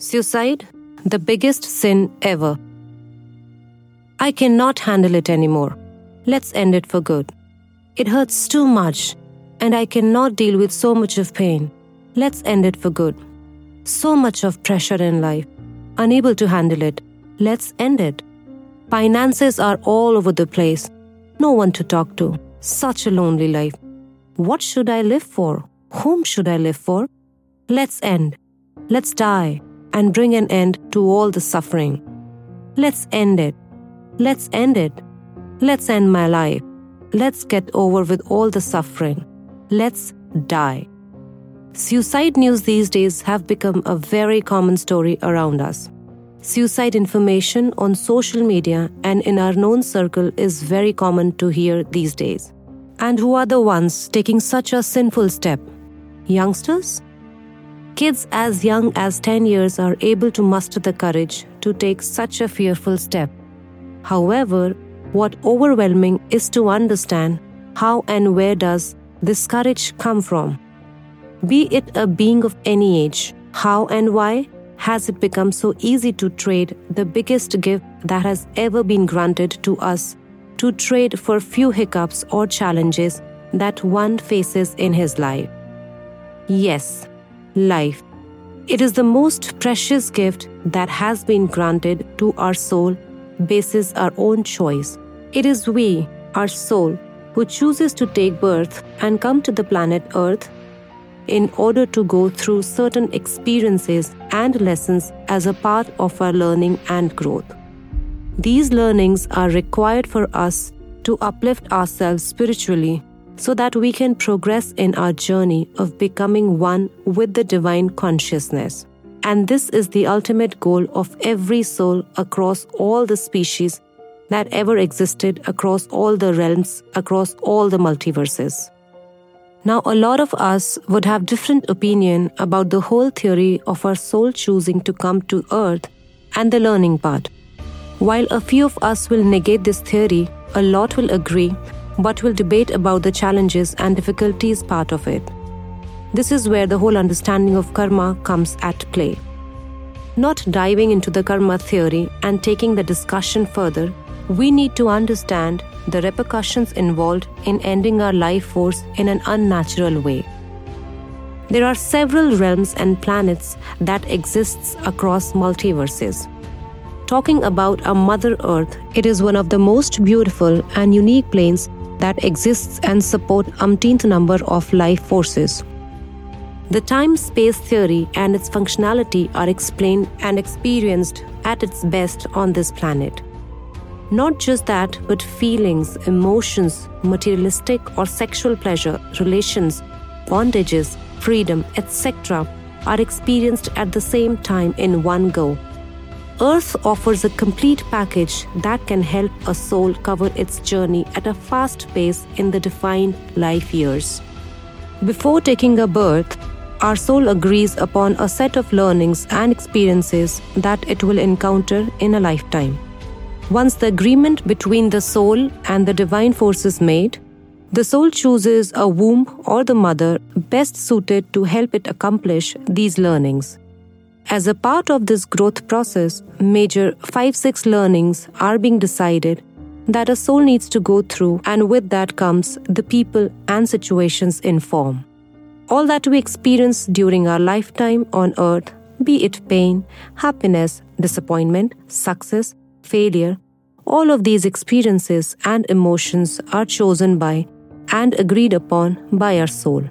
Suicide, the biggest sin ever. I cannot handle it anymore. Let's end it for good. It hurts too much, and I cannot deal with so much of pain. Let's end it for good. So much of pressure in life. Unable to handle it. Let's end it. Finances are all over the place. No one to talk to. Such a lonely life. What should I live for? Whom should I live for? Let's end. Let's die and bring an end to all the suffering. Let's end it. Let's end it. Let's end my life. Let's get over with all the suffering. Let's die. Suicide news these days have become a very common story around us. Suicide information on social media and in our known circle is very common to hear these days. And who are the ones taking such a sinful step? Youngsters? Kids as young as 10 years are able to muster the courage to take such a fearful step. However, what overwhelming is to understand how and where does this courage come from? Be it a being of any age, how and why has it become so easy to trade the biggest gift that has ever been granted to us to trade for few hiccups or challenges that one faces in his life? Yes, life. It is the most precious gift that has been granted to our soul basis our own choice. It is we, our soul, who chooses to take birth and come to the planet Earth in order to go through certain experiences and lessons as a part of our learning and growth. These learnings are required for us to uplift ourselves spiritually so that we can progress in our journey of becoming one with the divine consciousness. And this is the ultimate goal of every soul across all the species that ever existed across all the realms, across all the multiverses. Now, a lot of us would have different opinion about the whole theory of our soul choosing to come to earth and the learning part. While a few of us will negate this theory, a lot will agree but will debate about the challenges and difficulties part of it. This is where the whole understanding of karma comes at play. Not diving into the karma theory and taking the discussion further, we need to understand the repercussions involved in ending our life force in an unnatural way. There are several realms and planets that exists across multiverses. Talking about our Mother Earth, it is one of the most beautiful and unique planes that exists and support umpteenth number of life forces. The time-space theory and its functionality are explained and experienced at its best on this planet. Not just that, but feelings, emotions, materialistic or sexual pleasure, relations, bondages, freedom, etc., are experienced at the same time in one go Earth offers a complete package that can help a soul cover its journey at a fast pace in the defined life years. Before taking a birth, our soul agrees upon a set of learnings and experiences that it will encounter in a lifetime. Once the agreement between the soul and the divine force is made, the soul chooses a womb or the mother best suited to help it accomplish these learnings. As a part of this growth process, major 5 6 learnings are being decided that a soul needs to go through, and with that comes the people and situations in form. All that we experience during our lifetime on earth, be it pain, happiness, disappointment, success, failure, all of these experiences and emotions are chosen by and agreed upon by our soul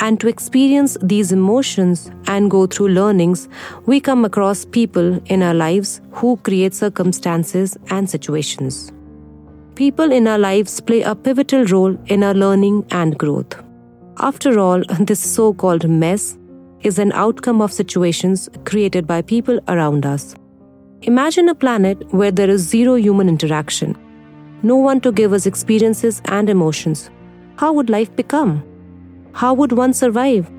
and to experience these emotions and go through learnings, we come across people in our lives who create circumstances and situations. People in our lives play a pivotal role in our learning and growth. After all, this so called mess is an outcome of situations created by people around us. Imagine a planet where there is zero human interaction, no one to give us experiences and emotions. How would life become? How would one survive?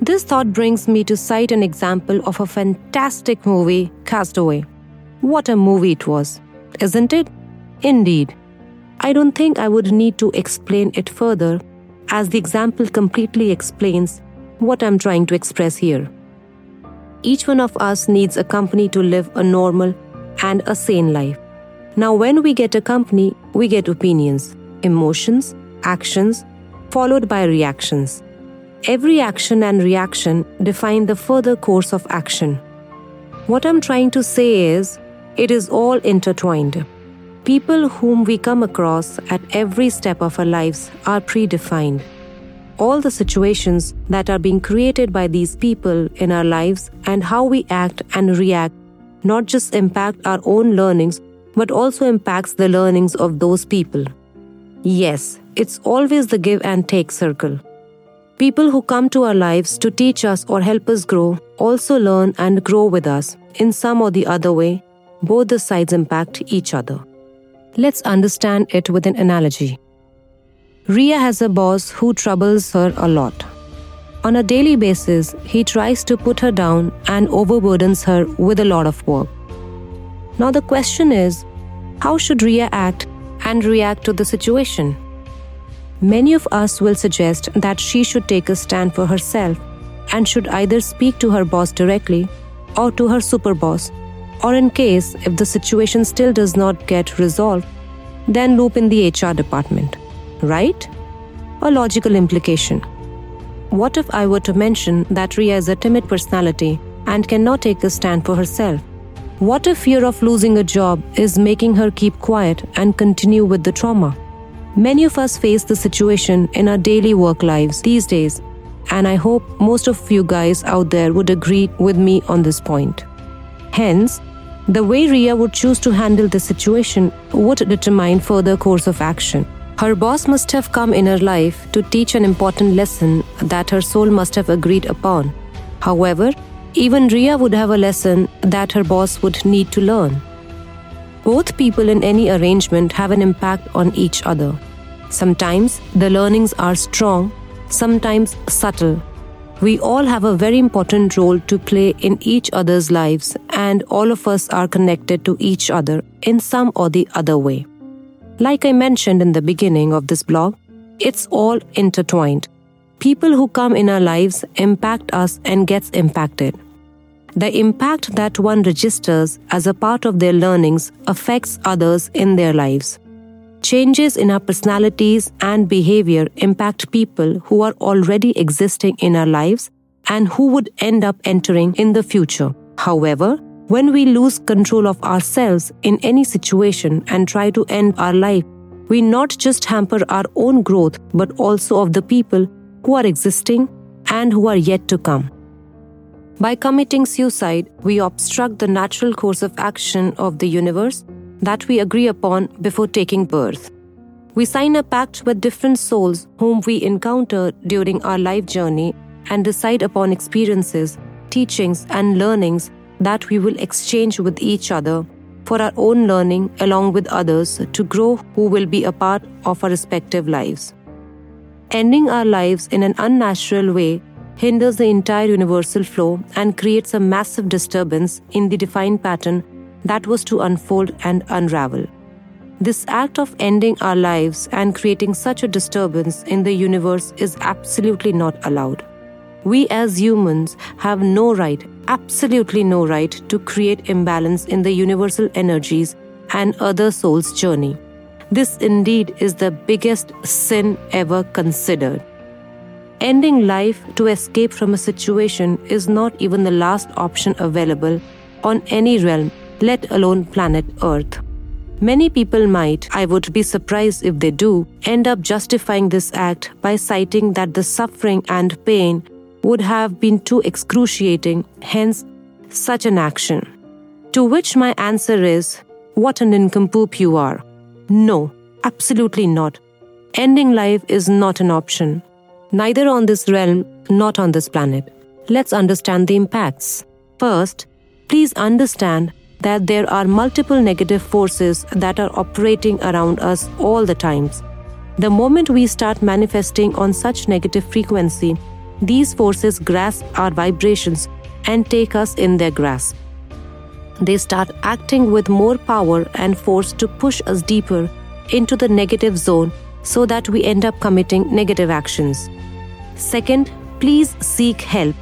This thought brings me to cite an example of a fantastic movie, Castaway. What a movie it was, isn't it? Indeed. I don't think I would need to explain it further, as the example completely explains what I'm trying to express here. Each one of us needs a company to live a normal and a sane life. Now, when we get a company, we get opinions, emotions, actions, followed by reactions. Every action and reaction define the further course of action. What I'm trying to say is, it is all intertwined. People whom we come across at every step of our lives are predefined. All the situations that are being created by these people in our lives and how we act and react not just impact our own learnings but also impacts the learnings of those people. Yes, it's always the give and take circle. People who come to our lives to teach us or help us grow also learn and grow with us in some or the other way. Both the sides impact each other. Let's understand it with an analogy. Ria has a boss who troubles her a lot. On a daily basis, he tries to put her down and overburdens her with a lot of work. Now, the question is how should Ria act and react to the situation? Many of us will suggest that she should take a stand for herself and should either speak to her boss directly or to her super boss, or in case if the situation still does not get resolved, then loop in the HR department. Right? A logical implication. What if I were to mention that Ria is a timid personality and cannot take a stand for herself? What if fear of losing a job is making her keep quiet and continue with the trauma? Many of us face the situation in our daily work lives these days, and I hope most of you guys out there would agree with me on this point. Hence, the way Ria would choose to handle the situation would determine further course of action. Her boss must have come in her life to teach an important lesson that her soul must have agreed upon. However, even Ria would have a lesson that her boss would need to learn. Both people in any arrangement have an impact on each other. Sometimes the learnings are strong, sometimes subtle. We all have a very important role to play in each other's lives, and all of us are connected to each other in some or the other way. Like I mentioned in the beginning of this blog, it's all intertwined. People who come in our lives impact us and gets impacted. The impact that one registers as a part of their learnings affects others in their lives. Changes in our personalities and behavior impact people who are already existing in our lives and who would end up entering in the future. However, when we lose control of ourselves in any situation and try to end our life, we not just hamper our own growth but also of the people who are existing and who are yet to come. By committing suicide, we obstruct the natural course of action of the universe that we agree upon before taking birth. We sign a pact with different souls whom we encounter during our life journey and decide upon experiences, teachings, and learnings that we will exchange with each other for our own learning along with others to grow who will be a part of our respective lives. Ending our lives in an unnatural way hinders the entire universal flow and creates a massive disturbance in the defined pattern that was to unfold and unravel. This act of ending our lives and creating such a disturbance in the universe is absolutely not allowed. We as humans have no right, absolutely no right, to create imbalance in the universal energies and other souls' journey. This indeed is the biggest sin ever considered. Ending life to escape from a situation is not even the last option available on any realm, let alone planet Earth. Many people might, I would be surprised if they do, end up justifying this act by citing that the suffering and pain would have been too excruciating, hence, such an action. To which my answer is, What an nincompoop you are. No, absolutely not. Ending life is not an option neither on this realm, not on this planet. Let's understand the impacts. First, please understand that there are multiple negative forces that are operating around us all the times. The moment we start manifesting on such negative frequency, these forces grasp our vibrations and take us in their grasp. They start acting with more power and force to push us deeper into the negative zone so that we end up committing negative actions. Second, please seek help.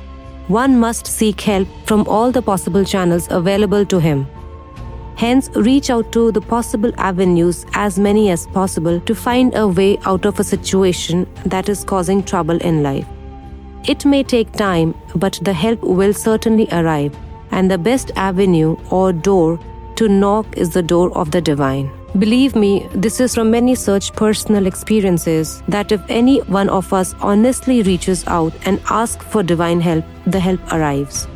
one must seek help from all the possible channels available to him. Hence, reach out to the possible avenues, as many as possible, to find a way out of a situation that is causing trouble in life. It may take time, but the help will certainly arrive, and the best avenue or door to knock is the door of the divine. Believe me, this is from many such personal experiences that if any one of us honestly reaches out and asks for divine help, the help arrives.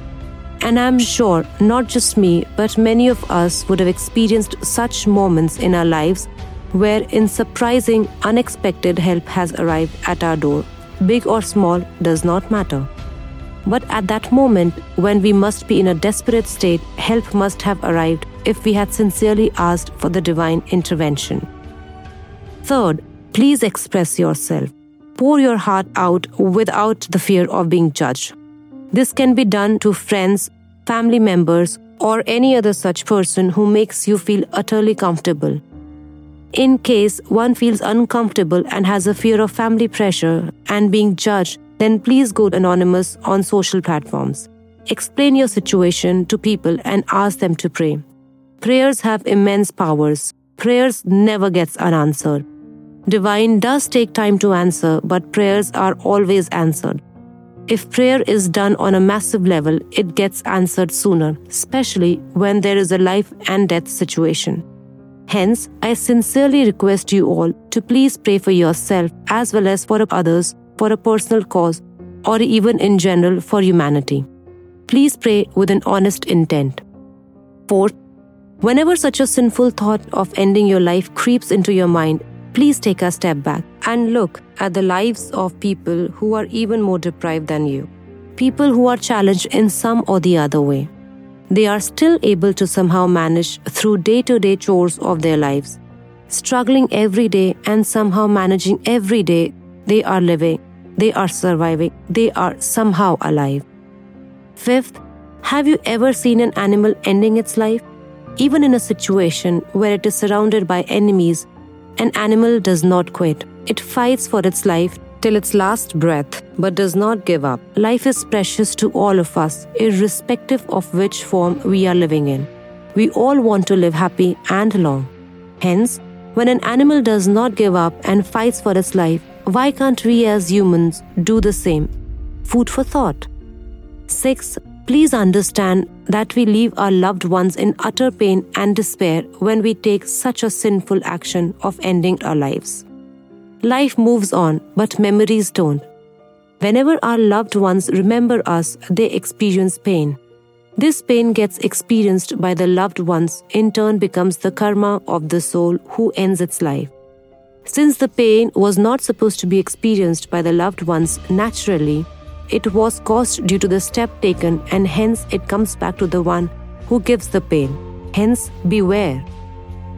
And I'm sure not just me, but many of us would have experienced such moments in our lives where, in surprising, unexpected help has arrived at our door. Big or small does not matter. But at that moment, when we must be in a desperate state, help must have arrived if we had sincerely asked for the divine intervention. Third, please express yourself. Pour your heart out without the fear of being judged. This can be done to friends, family members, or any other such person who makes you feel utterly comfortable. In case one feels uncomfortable and has a fear of family pressure and being judged, then please go anonymous on social platforms. Explain your situation to people and ask them to pray. Prayers have immense powers. Prayers never gets unanswered. Divine does take time to answer, but prayers are always answered. If prayer is done on a massive level, it gets answered sooner, especially when there is a life and death situation. Hence, I sincerely request you all to please pray for yourself as well as for others for a personal cause or even in general for humanity. Please pray with an honest intent. Fourth, whenever such a sinful thought of ending your life creeps into your mind, please take a step back and look at the lives of people who are even more deprived than you. People who are challenged in some or the other way. They are still able to somehow manage through day to day chores of their lives, struggling every day and somehow managing every day they are living, they are surviving, they are somehow alive. Fifth, have you ever seen an animal ending its life? Even in a situation where it is surrounded by enemies an animal does not quit. It fights for its life till its last breath, but does not give up. Life is precious to all of us, irrespective of which form we are living in. We all want to live happy and long. Hence, when an animal does not give up and fights for its life, why can't we as humans do the same? Food for thought. 6. Please understand that we leave our loved ones in utter pain and despair when we take such a sinful action of ending our lives. Life moves on, but memories don't. Whenever our loved ones remember us, they experience pain. This pain gets experienced by the loved ones, in turn, becomes the karma of the soul who ends its life. Since the pain was not supposed to be experienced by the loved ones naturally, it was caused due to the step taken, and hence it comes back to the one who gives the pain. Hence, beware.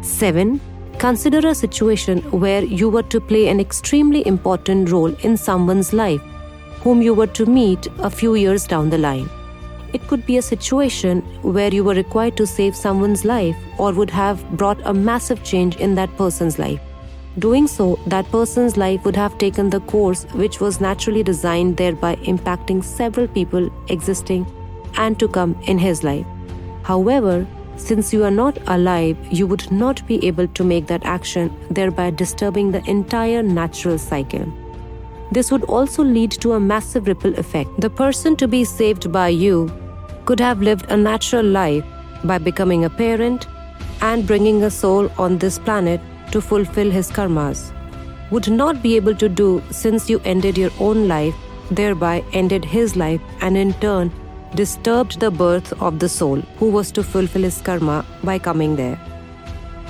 7. Consider a situation where you were to play an extremely important role in someone's life, whom you were to meet a few years down the line. It could be a situation where you were required to save someone's life or would have brought a massive change in that person's life. Doing so, that person's life would have taken the course which was naturally designed, thereby impacting several people existing and to come in his life. However, since you are not alive, you would not be able to make that action, thereby disturbing the entire natural cycle. This would also lead to a massive ripple effect. The person to be saved by you could have lived a natural life by becoming a parent and bringing a soul on this planet to fulfill his karmas, would not be able to do since you ended your own life, thereby ended his life, and in turn disturbed the birth of the soul who was to fulfill his karma by coming there.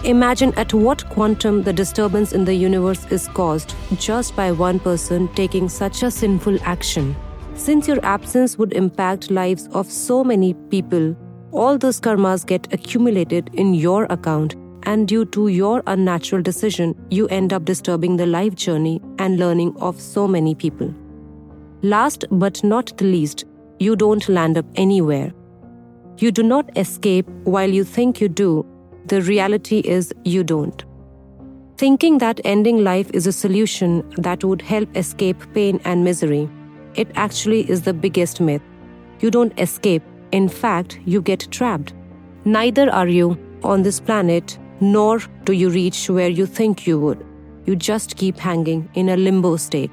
Imagine at what quantum the disturbance in the universe is caused just by one person taking such a sinful action. Since your absence would impact lives of so many people, all those karmas get accumulated in your account and due to your unnatural decision, you end up disturbing the life journey and learning of so many people. Last but not the least, you don't land up anywhere. You do not escape while you think you do. The reality is you don't. Thinking that ending life is a solution that would help escape pain and misery, it actually is the biggest myth. You don't escape. In fact, you get trapped. Neither are you on this planet, nor do you reach where you think you would. You just keep hanging in a limbo state.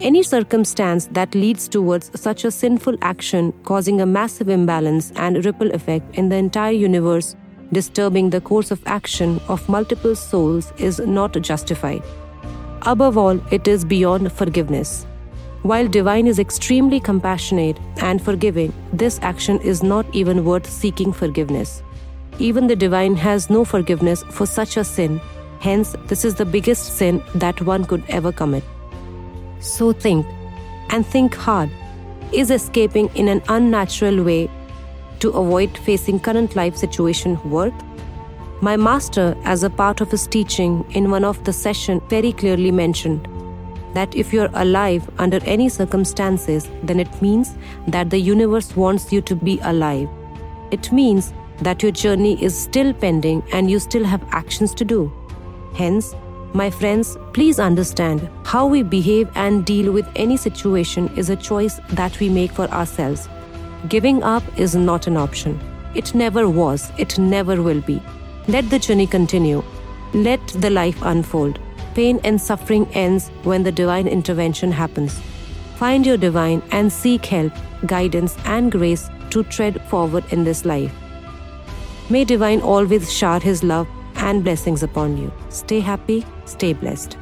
Any circumstance that leads towards such a sinful action, causing a massive imbalance and ripple effect in the entire universe, disturbing the course of action of multiple souls, is not justified. Above all, it is beyond forgiveness. While divine is extremely compassionate and forgiving, this action is not even worth seeking forgiveness. Even the divine has no forgiveness for such a sin. Hence, this is the biggest sin that one could ever commit. So think, and think hard. Is escaping in an unnatural way to avoid facing current life situation worth? My master, as a part of his teaching in one of the session, very clearly mentioned that if you're alive under any circumstances, then it means that the universe wants you to be alive. It means that your journey is still pending and you still have actions to do. Hence, my friends, please understand how we behave and deal with any situation is a choice that we make for ourselves. Giving up is not an option. It never was, it never will be. Let the journey continue. Let the life unfold. Pain and suffering ends when the divine intervention happens. Find your divine and seek help, guidance, and grace to tread forward in this life. May divine always shower his love and blessings upon you. Stay happy, stay blessed.